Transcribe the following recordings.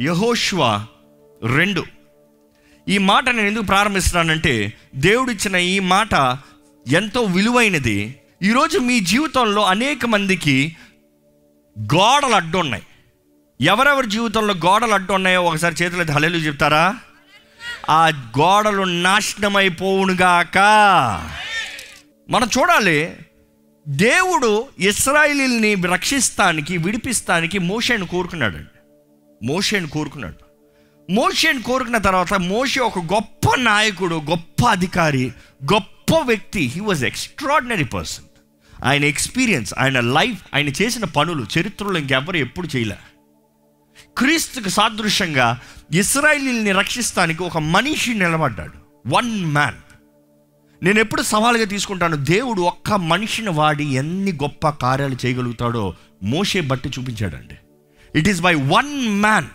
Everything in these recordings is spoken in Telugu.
యహోష్వ రెండు. ఈ మాట నేను ఎందుకు ప్రారంభిస్తున్నానంటే దేవుడిచ్చిన ఈ మాట ఎంతో విలువైనది. ఈరోజు మీ జీవితంలో అనేక మందికి గోడలు అడ్డున్నాయి. ఎవరెవరి జీవితంలో గోడలు అడ్డున్నాయో ఒకసారి చేతులు అయితే హలేలు చెప్తారా? ఆ గోడలు నాశనమైపోవునుగాక. మనం చూడాలి దేవుడు ఇస్రాయిలీల్ని రక్షిస్తానికి విడిపిస్తానికి మోషేను కోరుకున్నాడు మోషేని కోరుకున్నాడు. మోషేని కోరుకున్న తర్వాత మోషే ఒక గొప్ప నాయకుడు గొప్ప అధికారి గొప్ప వ్యక్తి. హీ వాజ్ ఎక్స్ట్రాడినరీ పర్సన్ ఆయన ఎక్స్పీరియన్స్ ఆయన లైఫ్ ఆయన చేసిన పనులు చరిత్రలో ఇంకెవ్వరు ఎప్పుడు చేయలే. క్రీస్తుకు సాదృశ్యంగా ఇస్రాయిలీల్ని రక్షిస్తానికి ఒక మనిషి నిలబడ్డాడు. వన్ మ్యాన్ నేను ఎప్పుడు సవాలుగా తీసుకుంటాను దేవుడు ఒక్క మనిషిని వాడి ఎన్ని గొప్ప కార్యాలు చేయగలుగుతాడో మోషే బట్టి చూపించాడండి. It is by one man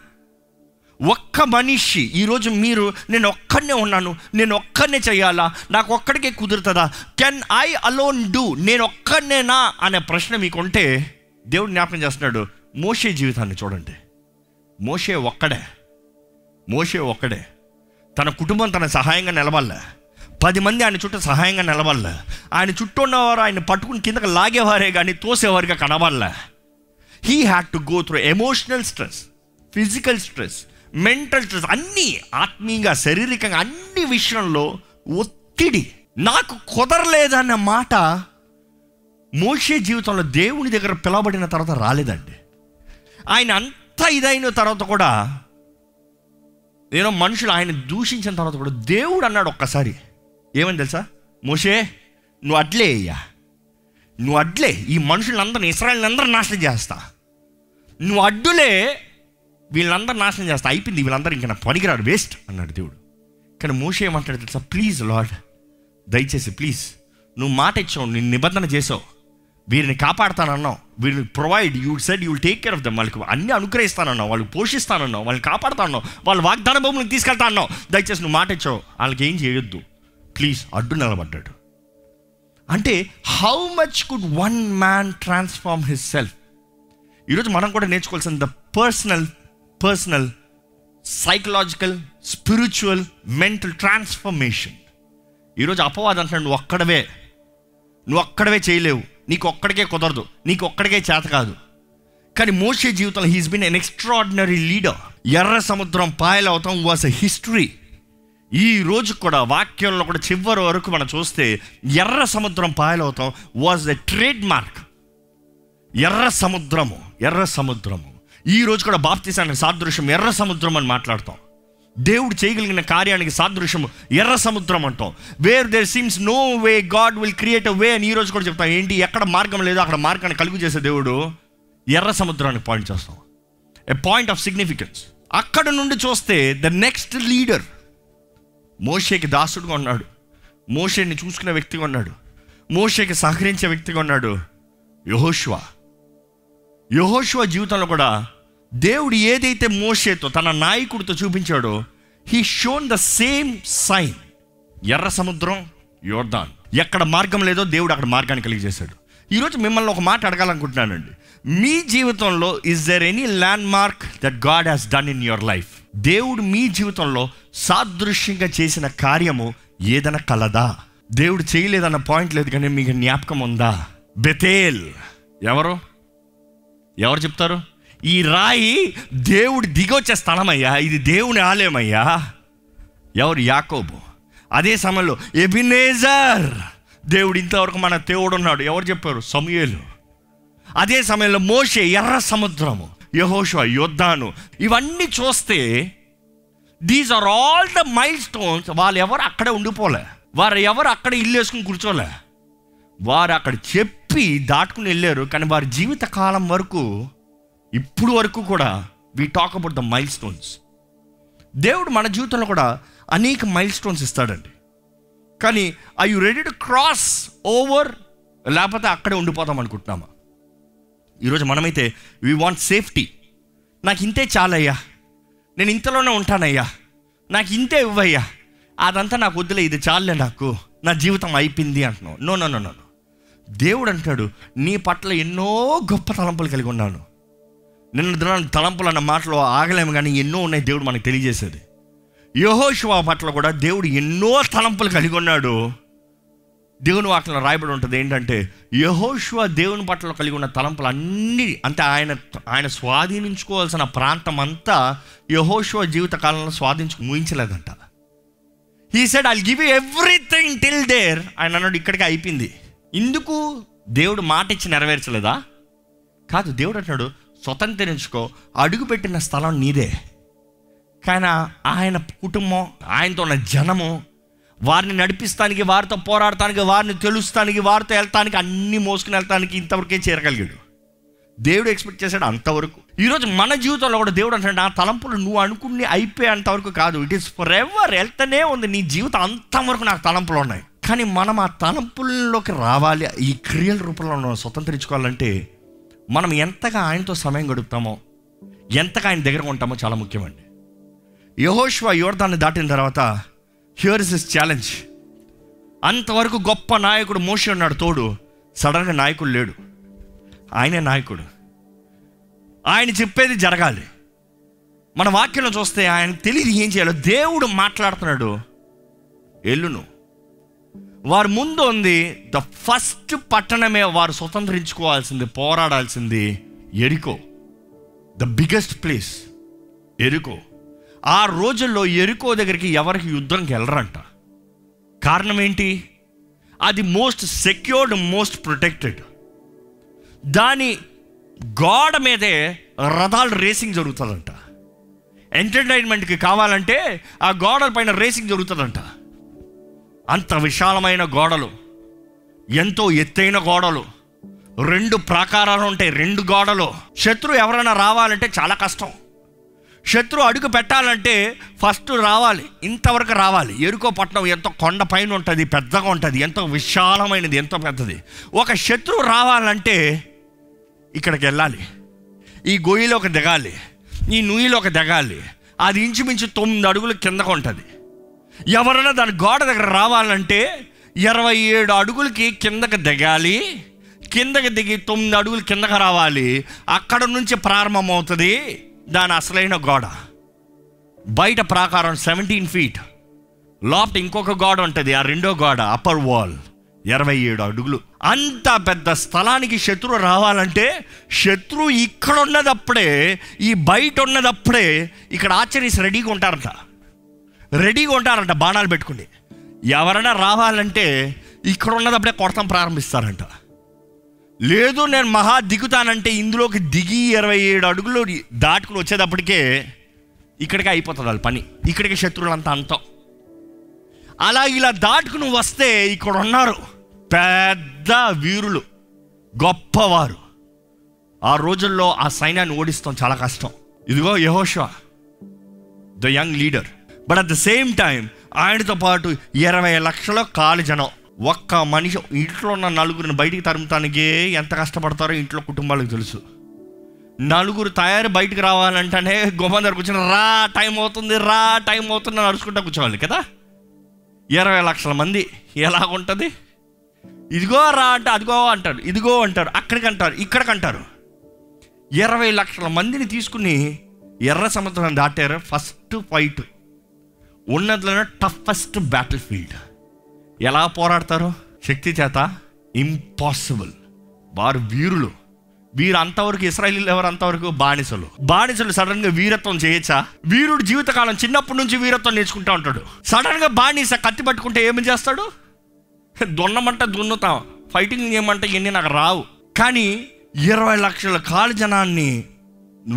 ఒక్క మనిషి. ఈరోజు మీరు నేను ఒక్కడనే ఉన్నాను. నేను ఒక్కడనే చేయాలా? నాకు ఒక్కడికే కుదురుతుందా? కెన్ ఐ అలోన్ డూ నేను ఒక్కడనేనా అనే ప్రశ్న మీకు ఉంటే దేవుడు జ్ఞాపకం చేస్తున్నాడు. మోషే జీవితాన్ని చూడండి. మోషే ఒక్కడే. మోషే ఒక్కడే. తన కుటుంబం తన సహాయంగా నిలబడలే. పది మంది ఆయన చుట్టూ సహాయంగా నిలబడలే. ఆయన చుట్టూ ఉన్నవారు ఆయన పట్టుకుని కిందకి లాగేవారే కానీ తోసేవారుగా కనబడలే. He had to go through emotional stress physical stress mental stress అన్నీ ఆత్మీయంగా శారీరకంగా అన్ని విషయంలో ఒత్తిడి. నాకు కుదరలేదన్న మాట మోషే జీవితంలో దేవుని దగ్గర పిలవబడిన తర్వాత రాలేదండి. ఆయన అంత ఇదైన తర్వాత కూడా నేను మనుషులు ఆయన దూషించిన తర్వాత కూడా దేవుడు అన్నాడు ఒక్కసారి. ఏమని తెలుసా? మోషే నువ్వు అట్లే అయ్యా నువ్వు అడ్లే ఈ మనుషులందరిని ఇస్రాయల్ నాశనం చేస్తా. నువ్వు అడ్డులే వీళ్ళందరూ నాశనం చేస్తా. అయిపోయింది వీళ్ళందరూ ఇంకా పనికిరాడు వేస్ట్ అన్నాడు దేవుడు. కానీ మోషే ఏమంటాడు తెలుసా? ప్లీజ్ లార్డ్ దయచేసి ప్లీజ్ నువ్వు మాట ఇచ్చావు నేను నిబంధన చేసావు వీరిని కాపాడుతానన్నావు. వీరిని provide you said you take care of them వాళ్ళకి అన్ని అనుగ్రహిస్తానన్నావు వాళ్ళకి పోషిస్తానన్నావు వాళ్ళని కాపాడుతానన్నావు వాళ్ళ వాగ్దాన భూములకు తీసుకెళ్తా అన్నావు దయచేసి నువ్వు మాట ఇచ్చావు వాళ్ళకి ఏం చేయొద్దు. ప్లీజ్ అడ్డు నిలబడ్డాడు. అంటే how much could one man transform his self ఈరోజు మనం కూడా నేర్చుకోవాల్సిన the personal personal psychological spiritual mental transformation ఈరోజు అపవాదం అంటున్నాడు నువ్వు ఒక్కడవే. నువ్వు ఒక్కడవే చేయలేవు. నీకు ఒక్కడికే కుదరదు. నీకు ఒక్కడికే చేత కాదు. కానీ మోసే జీవితంలో he's been an extraordinary leader ఎర్ర సముద్రం పాయలవుతాం వాస్ అ హిస్టరీ ఈ రోజు కూడా వాక్యంలో కూడా చివరి వరకు మనం చూస్తే ఎర్ర సముద్రం పాయలవుతాం వాజ్ ద ట్రేడ్ మార్క్ ఎర్ర సముద్రము ఎర్ర సముద్రము. ఈ రోజు కూడా బాప్తిసానికి సాదృశ్యం ఎర్ర సముద్రం అని మాట్లాడతాం. దేవుడు చేయగలిగిన కార్యానికి సాదృశ్యము ఎర్ర సముద్రం అంటాం. Where there seems no way God will create a way అని ఈ రోజు కూడా చెప్తాం. ఏంటి? ఎక్కడ మార్గం లేదో అక్కడ మార్గాన్ని కలుగు చేసే దేవుడు ఎర్ర సముద్రానికి పాయింట్ చేస్తాం. ఎ పాయింట్ ఆఫ్ సిగ్నిఫికెన్స్ అక్కడ నుండి చూస్తే ద నెక్స్ట్ లీడర్ మోషేకి దాసుడుగా ఉన్నాడు. మోషేని చూసుకునే వ్యక్తిగా ఉన్నాడు. మోషేకి సహకరించే వ్యక్తిగా ఉన్నాడు యహోష్వా. యహోష్వా జీవితంలో కూడా దేవుడు ఏదైతే మోషేతో తన నాయకుడితో చూపించాడో he shown the same sign ఎర్ర సముద్రం యోర్దాన్. ఎక్కడ మార్గం లేదో దేవుడు అక్కడ మార్గాన్ని కలిగజేశాడు. ఈరోజు మిమ్మల్ని ఒక మాట అడగాలనుకుంటున్నానండి. మీ జీవితంలో is there any landmark that God has done in your life దేవుడు మీ జీవితంలో సాదృశ్యంగా చేసిన కార్యము ఏదైనా కలదా? దేవుడు చేయలేదన్న పాయింట్ లేదు కానీ మీకు జ్ఞాపకం ఉందా? బెతేల్. ఎవరు? ఎవరు చెప్తారు? ఈ రాయి దేవుడు దిగొచ్చే స్థలమయ్యా. ఇది దేవుని ఆలయమయ్యా. ఎవరు? యాకోబు. అదే సమయంలో ఎబినేజర్. దేవుడు ఇంతవరకు మన దేవుడు ఉన్నాడు. ఎవరు చెప్పారు? సమయలు. అదే సమయంలో మోషే ఎర్ర సముద్రము యహోష యోద్ధాను ఇవన్నీ చూస్తే these are all the milestones వాళ్ళు ఎవరు అక్కడే ఉండిపోలే. వారు ఎవరు అక్కడ ఇల్లు వేసుకుని కూర్చోలే. వారు అక్కడ చెప్పి దాటుకుని వెళ్ళారు. కానీ వారి జీవిత కాలం వరకు ఇప్పుడు వరకు కూడా we talk about the milestones దేవుడు మన జీవితంలో కూడా అనేక మైల్ స్టోన్స్ ఇస్తాడండి. కానీ I you ready to cross over లేకపోతే అక్కడే ఉండిపోతాం అనుకుంటున్నామా? ఈరోజు మనమైతే వీ వాంట్ సేఫ్టీ నాకు ఇంతే చాలయ్యా. నేను ఇంతలోనే ఉంటానయ్యా. నాకు ఇంతే ఇవ్వయ్యా. అదంతా నాకు వద్దులే ఇది చాలే నాకు. నా జీవితం అయిపోయింది అంటున్నావు. నో నో నో నో దేవుడు అంటాడు నీ పట్ల ఎన్నో గొప్ప తలంపులు కలిగి ఉన్నాను. నిన్న దినాన్ని తలంపులు అన్న మాటలో ఆగలేము కానీ ఎన్నో ఉన్నాయి దేవుడు మనకు తెలియజేసేది. యహోశివా పట్ల కూడా దేవుడు ఎన్నో తలంపులు కలిగి ఉన్నాడు. దేవుని వాటిలో రాయబడి ఉంటుంది ఏంటంటే యహోష్వ దేవుని పట్ల కలిగి ఉన్న తలంపులు అన్ని అంటే ఆయన ఆయన స్వాధీనించుకోవాల్సిన ప్రాంతం అంతా యహోష్వ జీవిత కాలంలో స్వాధీనించు ముగించలేదంట. He said I give everything till there ఆయన అన్నాడు ఇక్కడికి అయిపోయింది. ఇందుకు దేవుడు మాట ఇచ్చి నెరవేర్చలేదా? కాదు దేవుడు అంటున్నాడు స్వతంత్రించుకో అడుగుపెట్టిన స్థలం నీదే. కానీ ఆయన కుటుంబం ఆయనతో ఉన్న జనము వారిని నడిపిస్తానికి వారితో పోరాడటానికి వారిని తెలుస్తానికి వారితో వెళ్తానికి అన్ని మోసుకుని వెళ్తానికి ఇంతవరకే చేరగలిగాడు. దేవుడు ఎక్స్పెక్ట్ చేశాడు అంతవరకు. ఈరోజు మన జీవితంలో కూడా దేవుడు అంటాడు ఆ తలంపులు నువ్వు అనుకుని అయిపోయేంతవరకు కాదు. ఇట్ ఈస్ ఫర్ ఎవర్ వెళ్తూనే ఉంది. నీ జీవితం అంతవరకు నాకు తలంపులు ఉన్నాయి. కానీ మనం ఆ తలంపుల్లోకి రావాలి ఈ క్రియల రూపంలో స్వతంత్రించుకోవాలంటే మనం ఎంతగా ఆయనతో సమయం గడుపుతామో ఎంతగా ఆయన దగ్గర ఉంటామో చాలా ముఖ్యమండి. యహోష్వా యువర్ధాన్ని దాటిన తర్వాత హియర్ ఇస్ ఇస్ ఛాలెంజ్ అంతవరకు గొప్ప నాయకుడు మోషి ఉన్నాడు తోడు. సడన్గా నాయకుడు లేడు. ఆయనే నాయకుడు. ఆయన చెప్పేది జరగాలి. మన వాక్యంలో చూస్తే ఆయన తెలియదు ఏం చేయాలో. దేవుడు మాట్లాడుతున్నాడు. ఎల్లును. వారి ముందు ఉంది ద ఫస్ట్ పట్టణమే వారు స్వతంత్రించుకోవాల్సింది పోరాడాల్సింది ఎరికో. ద బిగ్గెస్ట్ ప్లేస్ ఎరుకో. ఆ రోజుల్లో ఎరుకో దగ్గరికి ఎవరికి యుద్ధంకి వెళ్ళరంట కారణం ఏంటి? అది మోస్ట్ సెక్యూర్డ్ మోస్ట్ ప్రొటెక్టెడ్ దాని గోడ మీదే రథాలు రేసింగ్ జరుగుతుందంట. ఎంటర్టైన్మెంట్కి కావాలంటే ఆ గోడల పైన రేసింగ్ జరుగుతుందంట. అంత విశాలమైన గోడలు ఎంతో ఎత్తైన గోడలు రెండు ప్రాకారాలు ఉంటాయి రెండు గోడలు. శత్రు ఎవరైనా రావాలంటే చాలా కష్టం. శత్రు అడుగు పెట్టాలంటే ఫస్ట్ రావాలి ఇంతవరకు రావాలి. ఎరుకో పట్టణం ఎంతో కొండ పైన ఉంటుంది పెద్దగా ఉంటుంది ఎంతో విశాలమైనది ఎంతో పెద్దది. ఒక శత్రువు రావాలంటే ఇక్కడికి వెళ్ళాలి. ఈ గొయ్యిలోకి దిగాలి ఈ నుయ్యిలోకి దిగాలి. అది ఇంచుమించు తొమ్మిది అడుగులు కిందకు ఉంటుంది. ఎవరైనా దాని గోడ దగ్గర రావాలంటే ఇరవై ఏడు అడుగులకి కిందకి దిగాలి. కిందకి దిగి తొమ్మిది అడుగులు కిందకి రావాలి. అక్కడ నుంచి ప్రారంభమవుతుంది. దాని అసలైన గోడ. బయట ప్రాకారం సెవెంటీన్ ఫీట్ లోపల ఇంకొక గోడ ఉంటుంది ఆ రెండో గోడ అప్పర్ వాల్ ఇరవై ఏడు అడుగులు. అంత పెద్ద స్థలానికి శత్రువు రావాలంటే శత్రువు ఇక్కడ ఉన్నదప్పుడే ఈ బయట ఉన్నదప్పుడే ఇక్కడ ఆచరీస్ రెడీగా ఉంటారంట. రెడీగా ఉంటారంట బాణాలు పెట్టుకుని. ఎవరైనా రావాలంటే ఇక్కడ ఉన్నదప్పుడే కొడతాం ప్రారంభిస్తారంట. లేదు నేను మహా దిగుతానంటే ఇందులోకి దిగి ఇరవై ఏడు అడుగులు దాటుకుని వచ్చేటప్పటికే ఇక్కడికి అయిపోతుంది వాళ్ళ పని. ఇక్కడికి శత్రువులంతా అంతం. అలా ఇలా దాటుకుని వస్తే ఇక్కడ ఉన్నారు పెద్ద వీరులు గొప్పవారు. ఆ రోజుల్లో ఆ సైన్యాన్ని ఓడిస్తాం చాలా కష్టం. ఇదిగో యహోషా the young leader. But at the same time ఆయనతో పాటు ఇరవై లక్షల కాలు జనం ఒక్క మనిషి ఇంట్లో ఉన్న నలుగురిని బయటికి తరుముతానికి ఎంత కష్టపడతారో ఇంట్లో కుటుంబాలకు తెలుసు. నలుగురు తయారు బయటకు రావాలంటేనే గుమ్మ దగ్గర కూర్చొని రా టైం అవుతుంది రా టైం అవుతుంది అని అరుచుకుంటా కూర్చోవాలి కదా. ఇరవై లక్షల మంది ఎలాగుంటుంది? ఇదిగో రా అంటే అదిగో అంటారు ఇదిగో అంటారు అక్కడికి అంటారు ఇక్కడికి అంటారు. ఇరవై లక్షల మందిని తీసుకుని ఎర్ర సముద్రం దాటారు ఫస్ట్ ఫైట్ ఉన్నట్లోనే టఫెస్ట్ బ్యాటిల్ ఫీల్డ్ ఎలా పోరాడతారు? శక్తి చేత ఇంపాసిబుల్ వారు వీరులు. వీరు అంతవరకు ఇస్రాయలీలు ఎవరు? అంతవరకు బానిసలు. బానిసలు సడన్గా వీరత్వం చేయొచ్చా? వీరుడు జీవితకాలం చిన్నప్పటి నుంచి వీరత్వం నేర్చుకుంటా ఉంటాడు. సడన్గా బానిస కత్తి పట్టుకుంటే ఏమి చేస్తాడు? దున్నమంటే దున్నుతాం. ఫైటింగ్ చేయమంటే ఇవన్నీ నాకు రావు. కానీ ఇరవై లక్షల కాలు జనాన్ని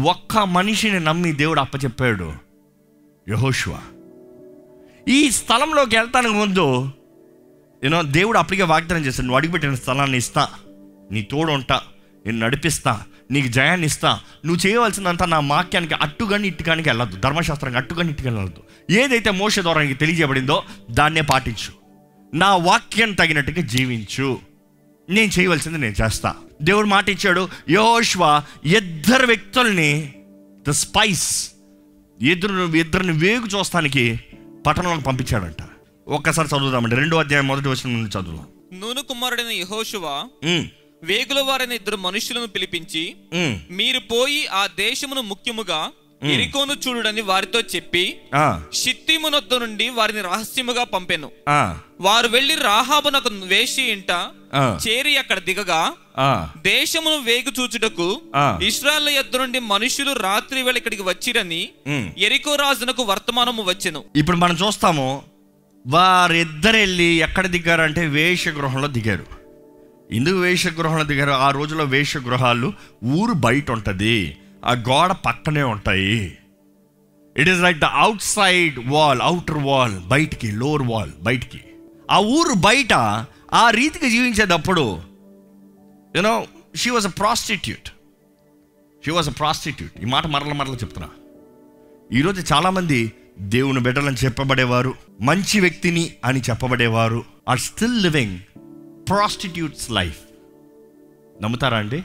ఒక్క మనిషిని నమ్మి దేవుడు అప్పచెప్పాడు. యహోష్వా. ఈ స్థలంలోకి వెళ్తానికి ముందు నేను దేవుడు అప్పటికే వాగ్దానం చేస్తాడు నువ్వు అడిగిపెట్టిన స్థలాన్ని ఇస్తా నీ తోడు ఉంటా నేను నడిపిస్తా నీకు జయాన్ని ఇస్తా. నువ్వు చేయవలసినంత నా వాక్యానికి అట్టుగాని ఇట్టుగానికి వెళ్ళద్దు. ధర్మశాస్త్రానికి అట్టుగాని ఇట్టుగా వెళ్ళద్దు. ఏదైతే మోస ద్వారా నీకు తెలియజేయబడిందో దాన్నే పాటించు. నా వాక్యం తగినట్టుగా జీవించు. నేను చేయవలసింది నేను చేస్తా. దేవుడు మాట ఇచ్చాడు యోష్వ ఇద్దరు వ్యక్తుల్ని ద స్పైస్ ఇద్దరు ఇద్దరిని వేగు చూస్తానికి పట్టణంలోకి పంపించాడంట. ఒక్కసారి చదువుదామండి. రెండో అధ్యాయం మొదటి వచ్చిన నుండి చదువు. నూను కుమారుడైన యెహోషువ ఉమ్, వేగుల వారైన ఇద్దరు మనుషులను పిలిపించి మీరు పోయి ఆ దేశమును ముఖ్యముగా ఎరికోను చూడుడని వారితో చెప్పి షిత్తిమునొద్ద నుండి వారిని రహస్యముగా పంపెను. వారు వెళ్ళి రాహాబునకు వేషి ఇంట చేరి అక్కడ దిగగా దేశమును వేగు చూచుటకు. ఇస్రాయల్ యొద్ద నుండి మనుషులు రాత్రి వేళ ఇక్కడికి వచ్చిరని. ఎరికో రాజునకు వర్తమానము వచ్చెను. ఇప్పుడు మనం చూస్తాము వారిద్దరు వెళ్ళి ఎక్కడ దిగారంటే వేషగృహంలో దిగారు. ఎందుకు వేషగృహంలో దిగారు? ఆ రోజుల్లో వేషగృహాలు ఊరు బయట ఉంటుంది. ఆ గోడ పక్కనే ఉంటాయి. It is like the outside wall outer wall బయటికి లోవర్ వాల్ బయటికి. ఆ ఊరు బయట ఆ రీతికి జీవించేటప్పుడు you know she was a prostitute she was a prostitute ఈ మాట మరల మరల చెప్తున్నా. ఈరోజు చాలామంది దేవుని బిడ్డలని చెప్పబడేవారు మంచి వ్యక్తిని అని చెప్పబడేవారు are still living prostitutes life నమ్ముతారా అండి?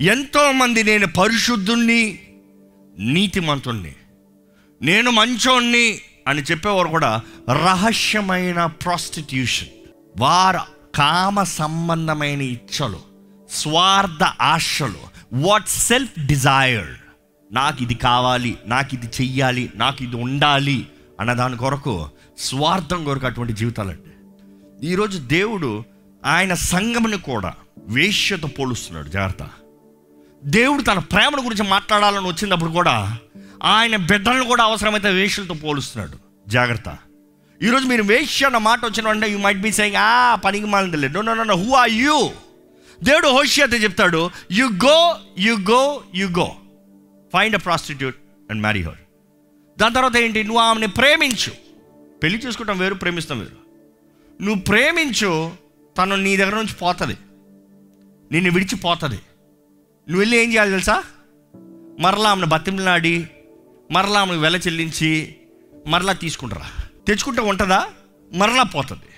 ఎంతోమంది నేను పరిశుద్ధుణ్ణి నీతిమంతుణ్ణి నేను మంచోణ్ణి అని చెప్పేవారు కూడా రహస్యమైన ప్రాస్టిట్యూషన్ వార కామ సంబంధమైన ఇచ్చలు స్వార్థ ఆశలు వాట్ సెల్ఫ్ డిజైర్డ్ నాకు ఇది కావాలి నాకు ఇది చెయ్యాలి నాకు ఇది ఉండాలి అన్న దాని కొరకు స్వార్థం కొరకు అటువంటి జీవితాలండి. ఈరోజు దేవుడు ఆయన సంఘముని కూడా వేష్యతో పోలుస్తున్నాడు జాగ్రత్త. దేవుడు తన ప్రేమను గురించి మాట్లాడాలని వచ్చినప్పుడు కూడా ఆయన బిడ్డలను కూడా అవసరమైతే వేష్యలతో పోలుస్తున్నాడు జాగ్రత్త. ఈరోజు మీరు వేష్య అన్న మాట వచ్చిన వెంటనే యూ మైట్ బీ సెయింగ్ ఆ పనికి మాలింది లేదు no no who are you దేవుడు హోషియాతో చెప్తాడు you go you go you go find a prostitute and marry her దాని తర్వాత ఏంటి? నువ్వు ఆమెని ప్రేమించు. పెళ్ళి చేసుకుంటాం వేరు ప్రేమిస్తాం వేరు. నువ్వు ప్రేమించు తను నీ దగ్గర నుంచి పోతుంది. నిన్ను విడిచిపోతుంది నువ్వు వెళ్ళి ఏం చేయాలి తెలుసా? మరలా ఆమెను బతిమలాడి మరలా ఆమెను వెల చెల్లించి మరలా తీసుకుంటారా? తెచ్చుకుంటే ఉంటుందా? మరలా పోతుంది.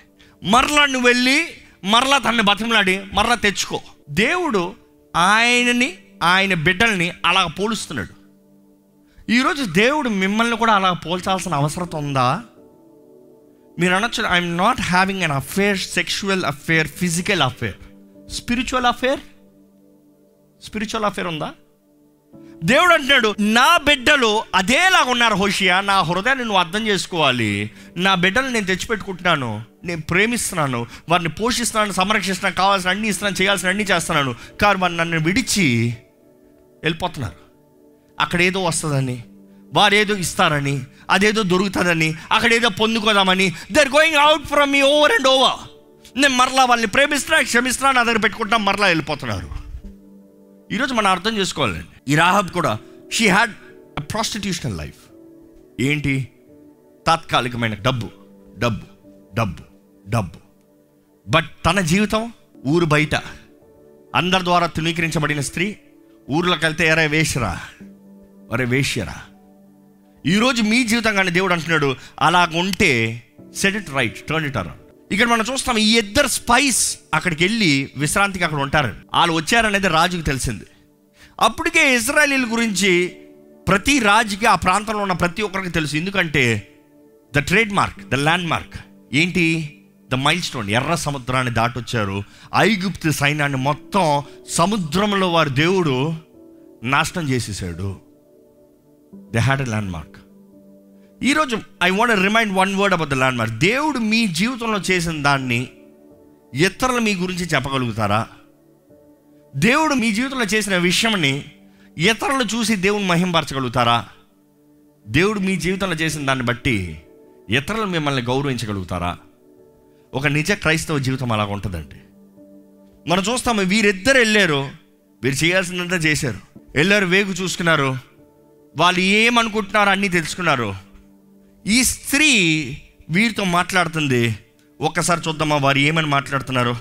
మరలా నువ్వు వెళ్ళి మరలా తనని బతిమలాడి మరలా తెచ్చుకో. దేవుడు ఆయనని ఆయన బిడ్డల్ని అలా పోలుస్తున్నాడు. ఈరోజు దేవుడు మిమ్మల్ని కూడా అలా పోల్చాల్సిన అవసరం ఉందా? మీరు అనొచ్చు I'm not having an affair sexual affair physical affair spiritual affair spiritual affair ఉందా? దేవుడు అంటున్నాడు నా బిడ్డలు అదేలాగా ఉన్నారు హోషియా నా హృదయాన్ని నువ్వు అర్థం చేసుకోవాలి. నా బిడ్డలు నేను తెచ్చిపెట్టుకుంటున్నాను నేను ప్రేమిస్తున్నాను వారిని పోషిస్తున్నాను సంరక్షిస్తున్నాను కావాల్సిన అన్ని ఇస్తున్నాను చేయాల్సిన అన్ని చేస్తున్నాను. కానీ వారు నన్ను విడిచి వెళ్ళిపోతున్నారు. అక్కడ ఏదో వస్తుందని వారు ఏదో ఇస్తారని అదేదో దొరుకుతుందని అక్కడ ఏదో పొందుకోదామని they're going out from me over and over నేను మరలా వాళ్ళని ప్రేమిస్తున్నా క్షమిస్తున్నా నా దగ్గర పెట్టుకుంటా మరలా వెళ్ళిపోతున్నారు. ఈరోజు మనం అర్థం చేసుకోవాలండి. ఈ రాహబ్ కూడా she had a prostitutional life ఏంటి? తాత్కాలికమైన డబ్బు డబ్బు డబ్బు డబ్బు. బట్ తన జీవితం ఊరు బయట. అందరి ద్వారా తృణీకరించబడిన స్త్రీ ఊర్లోకి వెళ్తే ఎరే వేషరా అరే వేష్యరా ఈరోజు మీ జీవితం కానీ దేవుడు అంటున్నాడు అలా ఉంటే set it right turn it around ఇక్కడ మనం చూస్తాం ఈ ఇద్దరు స్పైస్ అక్కడికి వెళ్ళి విశ్రాంతికి అక్కడ ఉంటారు. వాళ్ళు వచ్చారనేది రాజుకు తెలిసింది. అప్పటికే ఇజ్రాయలీల గురించి ప్రతి రాజుకి ఆ ప్రాంతంలో ఉన్న ప్రతి ఒక్కరికి తెలుసు. ఎందుకంటే the trade mark the landmark ఏంటి? ద మైల్ స్టోన్ ఎర్ర సముద్రాన్ని దాటొచ్చారు. ఐగుప్తు సైన్యాన్ని మొత్తం సముద్రంలో వారి దేవుడు నాశనం చేసేసాడు. They had a landmark ఈరోజు I want remind one word about the landmark దేవుడు మీ జీవితంలో చేసిన దాన్ని ఇతరులు మీ గురించి చెప్పగలుగుతారా? దేవుడు మీ జీవితంలో చేసిన విషయంని ఇతరులు చూసి దేవుని మహింపరచగలుగుతారా? దేవుడు మీ జీవితంలో చేసిన దాన్ని బట్టి ఇతరులు మిమ్మల్ని గౌరవించగలుగుతారా? ఒక నిజ క్రైస్తవ జీవితం అలాగ ఉంటుందండి. మనం చూస్తాము వీరిద్దరు వెళ్ళారు వీరు చేయాల్సిందంతా చేశారు. వెళ్ళారు వేగు చూసుకున్నారు. వాళ్ళు ఏమనుకుంటున్నారో అన్నీ తెలుసుకున్నారు. ఈ స్త్రీ వీరితో మాట్లాడుతుంది. ఒక్కసారి చూద్దామా వారు ఏమని మాట్లాడుతున్నారు?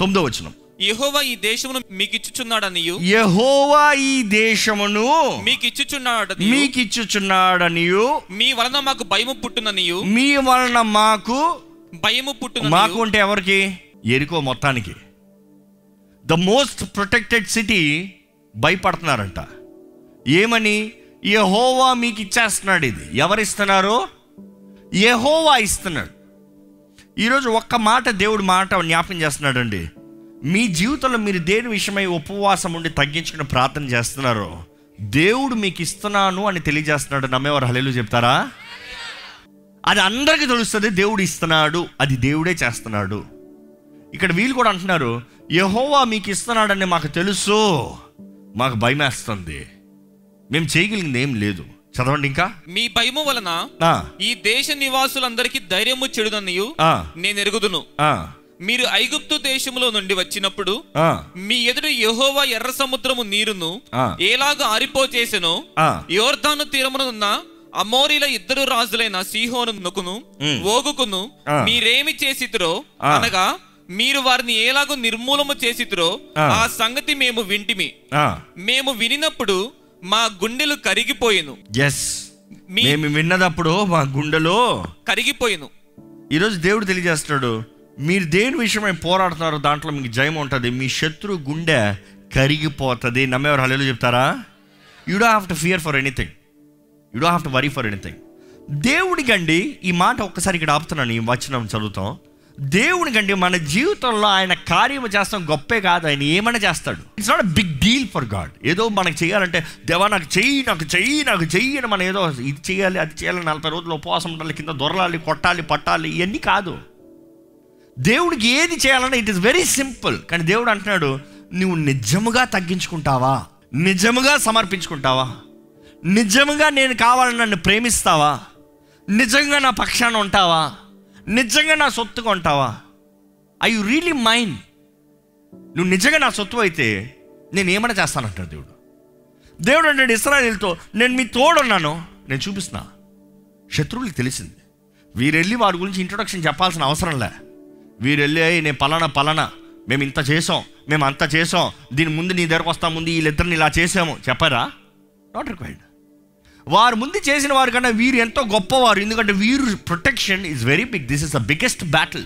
తొమ్మిదో వచనం. యెహోవా ఈ దేశమును మీకు ఇచ్చుచున్నాడనియు? యెహోవా ఈ దేశమును మీకు ఇచ్చుచున్నాడని మీకిచ్చుచున్నాడనియు మీ వలన మాకు భయము పుట్టుననియు? మీ వలన మాకు భయము పుట్టు మాకు ఉంటే అంటే ఎవరికి? ఎరుకో మొత్తానికి. ద మోస్ట్ ప్రొటెక్టెడ్ సిటీ భయపడుతున్నారంట. ఏమని? యహోవా మీకు ఇచ్చేస్తున్నాడు ఇది. ఎవరిస్తున్నారు? యహోవా ఇస్తున్నాడు. ఈరోజు ఒక్క మాట దేవుడు మాట జ్ఞాపకం చేస్తున్నాడండి. మీ జీవితంలో మీరు దేని విషయమై ఉపవాసం ఉండి తగ్గించుకుని ప్రార్థన చేస్తున్నారో దేవుడు మీకు ఇస్తున్నాను అని తెలియజేస్తున్నాడు. నమ్మేవారు హలేలు చెప్తారా? అది అందరికీ తెలుస్తుంది దేవుడు ఇస్తున్నాడు అది దేవుడే చేస్తున్నాడు. ఇక్కడ వీళ్ళు కూడా అంటున్నారు యహోవా మీకు ఇస్తున్నాడని మాకు తెలుసు మాకు భయం వేస్తుంది మేము చేయగలిగింది ఏం లేదు. చదవండి ఇంకా. మీ భయము వలన ఈ దేశ నివాసులందరికీ ధైర్యము చెడుదన్నయు ఆ, నేను ఎరుగుదును. మీరు ఐగుప్తు దేశములో నుండి వచ్చినప్పుడు మీ ఎదుట యెహోవా ఎర్ర సముద్రము నీరును. ఎలాగ ఆరిపోచేసెనో. యోర్ధాను తీరమునున్న అమోరీల ఇద్దరు రాజులైన సీహోను నొకును ఉమ్. ఓగుకును. మీరేమి చేసితురో ఆ. అనగా మీరు వారిని ఎలాగో నిర్మూలము చేసితురో ఆ. సంగతి మేము వింటిమి. మేము వినినప్పుడు మా గుండెలు కరిగిపోయెను ఎస్ మేము విన్నదప్పుడు మా గుండెలో కరిగిపోయెను ఈరోజు దేవుడు తెలియజేస్తున్నాడు మీరు దేని విషయమై పోరాడుతున్నారో దాంట్లో మీకు జయం ఉంటుంది మీ శత్రు గుండె కరిగిపోతుంది నమ్మేవారు హలేలు చెప్తారా you do have to fear for anything you don't have to worry for anything దేవుడికండి ఈ మాట ఒక్కసారి ఇక్కడ ఆపుతున్నాను ఈ వచనం చదువుతాం. దేవునికండి మన జీవితంలో ఆయన కార్యము చేస్తాం గొప్పే కాదు ఆయన ఏమైనా చేస్తాడు. It's not big deal for God ఏదో మనకు చేయాలంటే దేవా నాకు చెయ్యి నాకు చెయ్యి నాకు చెయ్యి అని మనం ఏదో ఇది చేయాలి అది చేయాలి నలభై రోజులు ఉపవాసం ఉండాలి కింద దొరలాలి కొట్టాలి పట్టాలి ఇవన్నీ కాదు. దేవుడికి ఏది చేయాలన్నా ఇట్ ఇస్ వెరీ సింపుల్ కానీ దేవుడు అంటున్నాడు నువ్వు నిజముగా తగ్గించుకుంటావా? నిజముగా సమర్పించుకుంటావా? నిజముగా నేను కావాలని నన్ను ప్రేమిస్తావా? నిజంగా నా పక్షాన ఉంటావా? నిజంగా నా సొత్తుగా ఉంటావా? ఐ యు రియలీ మైండ్ నువ్వు నిజంగా నా సొత్తు అయితే నేను ఏమైనా చేస్తానంటాడు దేవుడు. దేవుడు అంటే ఇస్రాయల్తో నేను మీ తోడున్నాను. నేను చూపిస్తున్నా. శత్రువులకు తెలిసింది. వీరెళ్ళి వారి గురించి ఇంట్రొడక్షన్ చెప్పాల్సిన అవసరం లే. వీరెళ్ళి అయ్యి నేను పలానా పలానా. మేము ఇంత చేసాం మేము అంత చేసాం దీని ముందు నీ దగ్గరకు వస్తా. ముందు వీళ్ళిద్దరిని ఇలా చేసాము చెప్పారా? నాట్ రిక్వైర్డ్ వారు ముందు చేసిన వారి కన్నా వీరు ఎంతో గొప్పవారు. ఎందుకంటే వీరు protection is very big this is the biggest battle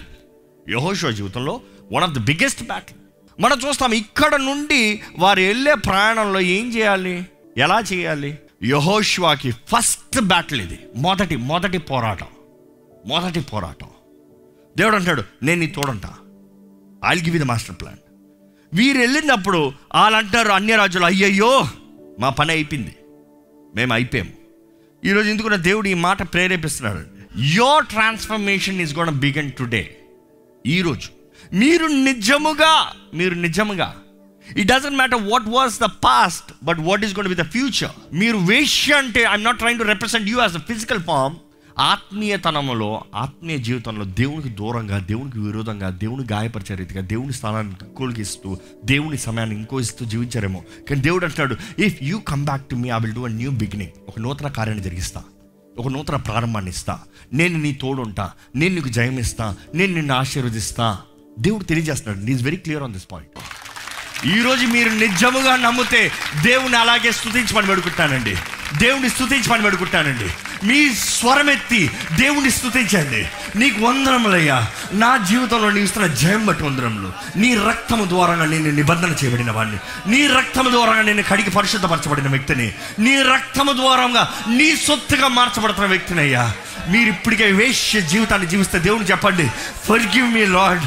యహోషో జీవితంలో one of the biggest battle మనం చూస్తాం ఇక్కడ నుండి వారు వెళ్ళే ప్రయాణంలో ఏం చేయాలి? ఎలా చేయాలి? యహోష్వాకి ఫస్ట్ బ్యాటిల్ ఇది. మొదటి మొదటి పోరాటం. మొదటి పోరాటం. దేవుడు అంటాడు నేను నీ తోడంటా. I'll give the master plan వీరు వెళ్ళినప్పుడు వాళ్ళు అంటారు అన్య రాజులు అయ్యయ్యో మా పని అయిపోయింది. మేము అయిపోయాము ఈరోజు ఎందుకు దేవుడు ఈ మాట ప్రేరేపిస్తున్నాడు. Your transformation is gone begin today ఈరోజు మీరు నిజముగా మీరు నిజముగా. It doesn't matter what was the past but what is gone with the future మీరు వేష్య అంటే I'm not trying to represent you as the physical form ఆత్మీయతనంలో ఆత్మీయ జీవితంలో దేవునికి దూరంగా దేవునికి విరోధంగా దేవుని గాయపరిచే రీతిగా దేవుని స్థానాన్ని ఇంకోటికి ఇస్తూ దేవుని సమయాన్ని ఇంకో ఇస్తూ జీవించారేమో. కానీ దేవుడు అంటున్నాడు if you come back to me I will do a new beginning ఒక నూతన కార్యాన్ని జరిగిస్తా. ఒక నూతన ప్రారంభాన్ని ఇస్తా. నేను నీ తోడుంటా. నేను నీకు జయం ఇస్తా. నేను నిన్ను ఆశీర్వదిస్తా. దేవుడు తెలియజేస్తున్నాడు. Is very clear on this point ఈరోజు మీరు నిజముగా నమ్మితే దేవుని అలాగే స్థుతించమని పెడుకుంటానండి దేవుని స్తుతించమని పెడుకుంటానండి. మీ స్వరం ఎత్తి దేవుని స్థుతించండి నీకు వందనములయ్యా నా జీవితంలో నీవు ఇస్తున్న జయం బట్టి వందనములు. నీ రక్తము ద్వారా నేను నిబంధన చేయబడిన వాడిని నీ రక్తము ద్వారా నేను కడిగి పరిశుద్ధపరచబడిన వ్యక్తిని. నీ రక్తము ద్వారంగా నీ సొత్తుగా మార్చబడుతున్న వ్యక్తిని అయ్యా. మీరు ఇప్పటికే వేష్య జీవితాన్ని జీవిస్తే దేవుని చెప్పండి. Forgive me Lord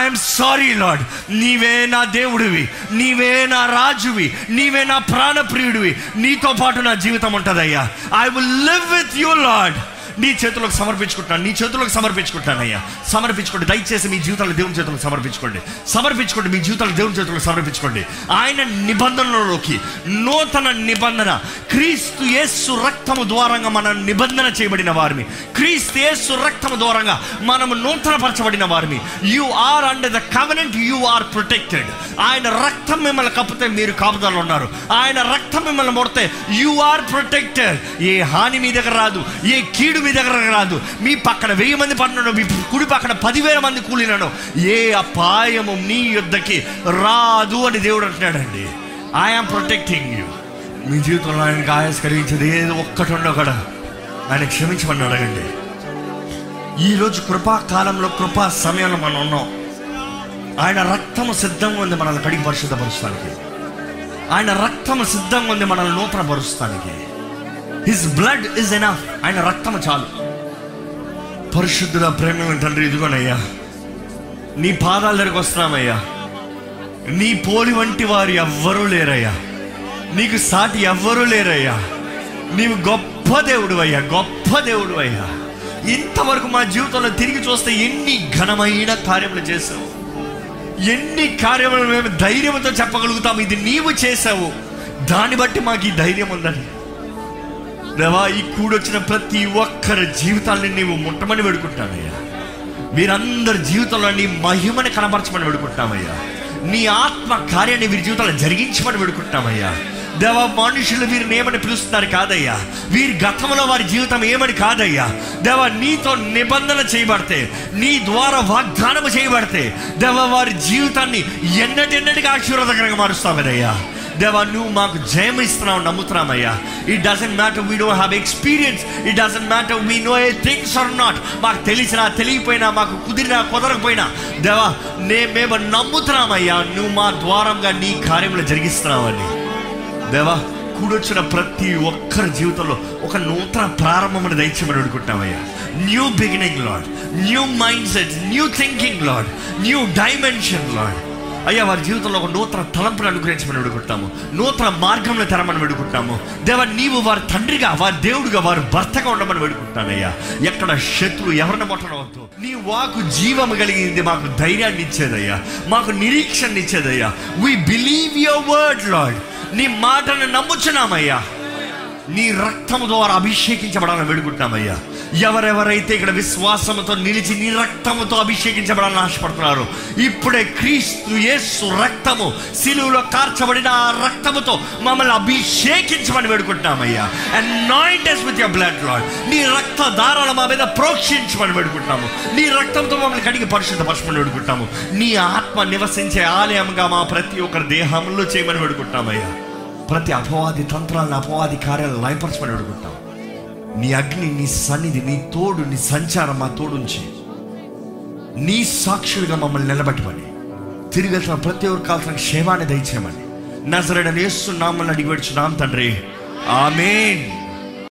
I'm sorry Lord నీవే నా దేవుడివి. నీవే నా రాజువి. నీవే నా ప్రాణప్రియుడివి. నీతో పాటు నా జీవితం ఉంటుందయ్యా. I will live with you Lord నీ చేతులకు సమర్పించుకుంటున్నాను నీ చేతులకు సమర్పించుకుంటానయ్యా సమర్పించుకోండి దయచేసి మీ జీవితాలు దేవుని చేతులకు సమర్పించుకోండి. సమర్పించుకోండి మీ జీవితాలు దేవుని చేతులకు సమర్పించుకోండి. ఆయన నిబంధనలోకి నూతన నిబంధన క్రీస్తు యేసు రక్తము ద్వారంగా మనం నిబంధన చేయబడిన వారిని. క్రీస్తు యేసు రక్తము ద్వారంగా మనము నూతన పరచబడిన వారిని. You are under the covenant you are protected ఆయన రక్తం మిమ్మల్ని కప్పితే మీరు కాపుదలు ఉన్నారు. ఆయన రక్తం మిమ్మల్ని మొడితే యు ఆర్ ప్రొటెక్టెడ్ ఏ హాని మీ దగ్గర రాదు. ఏ కీడు మీ దగ్గర రాదు. మీ పక్కన వెయ్యి మంది పడినాడు మీ కుడి పక్కన పదివేల మంది కూలినాడు. ఏ అపాయము నీ యుద్ధకి రాదు అని దేవుడు అంటున్నాడండి. ఐఎమ్ ప్రొటెక్టింగ్ యూ మీ జీవితంలో ఆయన ఆయాస్ కలిగించేది ఏదో ఒక్కటి ఉండవు కూడా ఆయన క్షమించమని అడగండి. ఈరోజు కృపా కాలంలో కృపా సమయంలో మనం ఉన్నాం. ఆయన రక్తము సిద్ధంగా ఉంది మనల్ని కడిగి పరిశుద్ధపరుస్తానికి. ఆయన రక్తము సిద్ధంగా ఉంది మనల్ని నూతన పరుస్తానికి హిస్ బ్లడ్ ఇస్ ఎనఫ్ ఆయన రక్తము చాలు. పరిశుద్ధుల ప్రేమ తండ్రి ఇదిగోనయ్యా. నీ పాదాల దగ్గరకు వస్తున్నామయ్యా. నీ పోలి వంటి వారు ఎవ్వరూ లేరయ్యా. నీకు సాటి ఎవ్వరూ లేరయ్యా. నీవు గొప్ప దేవుడు అయ్యా గొప్ప దేవుడు అయ్యా ఇంతవరకు మా జీవితంలో తిరిగి చూస్తే ఎన్ని ఘనమైన కార్యములు చేసావు ఎన్ని కార్యములు మేము ధైర్యంతో చెప్పగలుగుతాము ఇది నీవు చేసావు దాన్ని బట్టి మాకు ఈ ధైర్యం ఉందని దేవా ఈ కూడొచ్చిన ప్రతి ఒక్కరి జీవితాన్ని నీవు ముట్టమని వేడుకుంటానయ్యా వీరందరి జీవితంలో నీ మహిమని కనపరచమని వేడుకుంటామయ్యా. నీ ఆత్మ కార్యాన్ని వీరి జీవితంలో జరిగించమని వేడుకుంటామయ్యా. దేవ మనుషులు వీరిని ఏమని పిలుస్తున్నారు కాదయ్యా? వీరి గతంలో వారి జీవితం ఏమని కాదయ్యా? దేవ నీతో నిబంధన చేయబడితే నీ ద్వారా వాగ్దానం చేయబడితే దేవ వారి జీవితాన్ని ఎన్నటెన్నటికి ఆశీర్వాదకరంగా మారుస్తామనయ్యా దేవా నువ్వు మాకు జయం ఇస్తున్నావు నమ్ముతున్నామయ్యా it doesn't matter we don't have experience it doesn't matter we know a things are not మాకు తెలిసినా తెలియపోయినా మాకు కుదిరినా కుదరకపోయినా. దేవా నే మేము నమ్ముతున్నామయ్యా. నువ్వు మా ద్వారంగా నీ కార్యములు జరిగిస్తున్నావని. దేవా కూడొచ్చిన ప్రతి ఒక్కరి జీవితంలో ఒక నూతన ప్రారంభమును దయచేయమని అనుకుంటున్నామయ్యా. New beginning Lord new mindset new thinking Lord new dimension Lord అయ్యా వారి జీవితంలో ఒక నూతన తలంపును అనుగ్రహించమని విడుకుంటాము. నూతన మార్గంలో తెరమని విడుకుంటాము. దేవ నీవు వారి తండ్రిగా వారి దేవుడిగా వారి భర్తగా ఉండమని విడుకుంటానయ్యా. ఎక్కడ శత్రువు ఎవరిని ముట్టనవద్దు నీ వాకు జీవము కలిగింది మాకు ధైర్యాన్ని ఇచ్చేదయ్యా. మాకు నిరీక్షణ ఇచ్చేదయ్యా. We believe your word Lord నీ మాటను నమ్ముచున్నామయ్యా. నీ రక్తము ద్వారా అభిషేకించబడాలని వేడుకుంటున్నామయ్యా ఎవరెవరైతే ఇక్కడ విశ్వాసంతో నిలిచి నీ రక్తముతో అభిషేకించబడాలని ఆశపడుతున్నారు ఇప్పుడే క్రీస్తు యేసు రక్తము శిలువులో కార్చబడిన ఆ రక్తముతో మమ్మల్ని అభిషేకించమని వేడుకుంటున్నామయ్యా. Anoint us with your blood Lord నీ రక్త దారాలు మా మీద ప్రోక్షించమని వేడుకుంటున్నాము. నీ రక్తంతో మమ్మల్ని కడిగి పరిశుద్ధపరచమని వేడుకుంటాము నీ ఆత్మ నివసించే ఆలయంగా మా ప్రతి ఒక్కరి దేహంలో చేయమని వేడుకుంటున్నామయ్యా. ప్రతి అపవాది తంత్రాలను అపవాది కార్యాలను లయపరచమని వేడుకుంటాం నీ అగ్ని నీ సన్నిధి నీ తోడు నీ సంచారం మా తోడుంచి. నీ సాక్షులుగా మమ్మల్ని నిలబెట్టమని. తిరిగి వెళ్తున్న ప్రతి ఒక్కరు కావాల్సిన క్షేమాన్ని దయచేయమని. నజరడని వేస్తున్నామని అడిగి పెడుచున్నాం తండ్రి. ఆమెన్.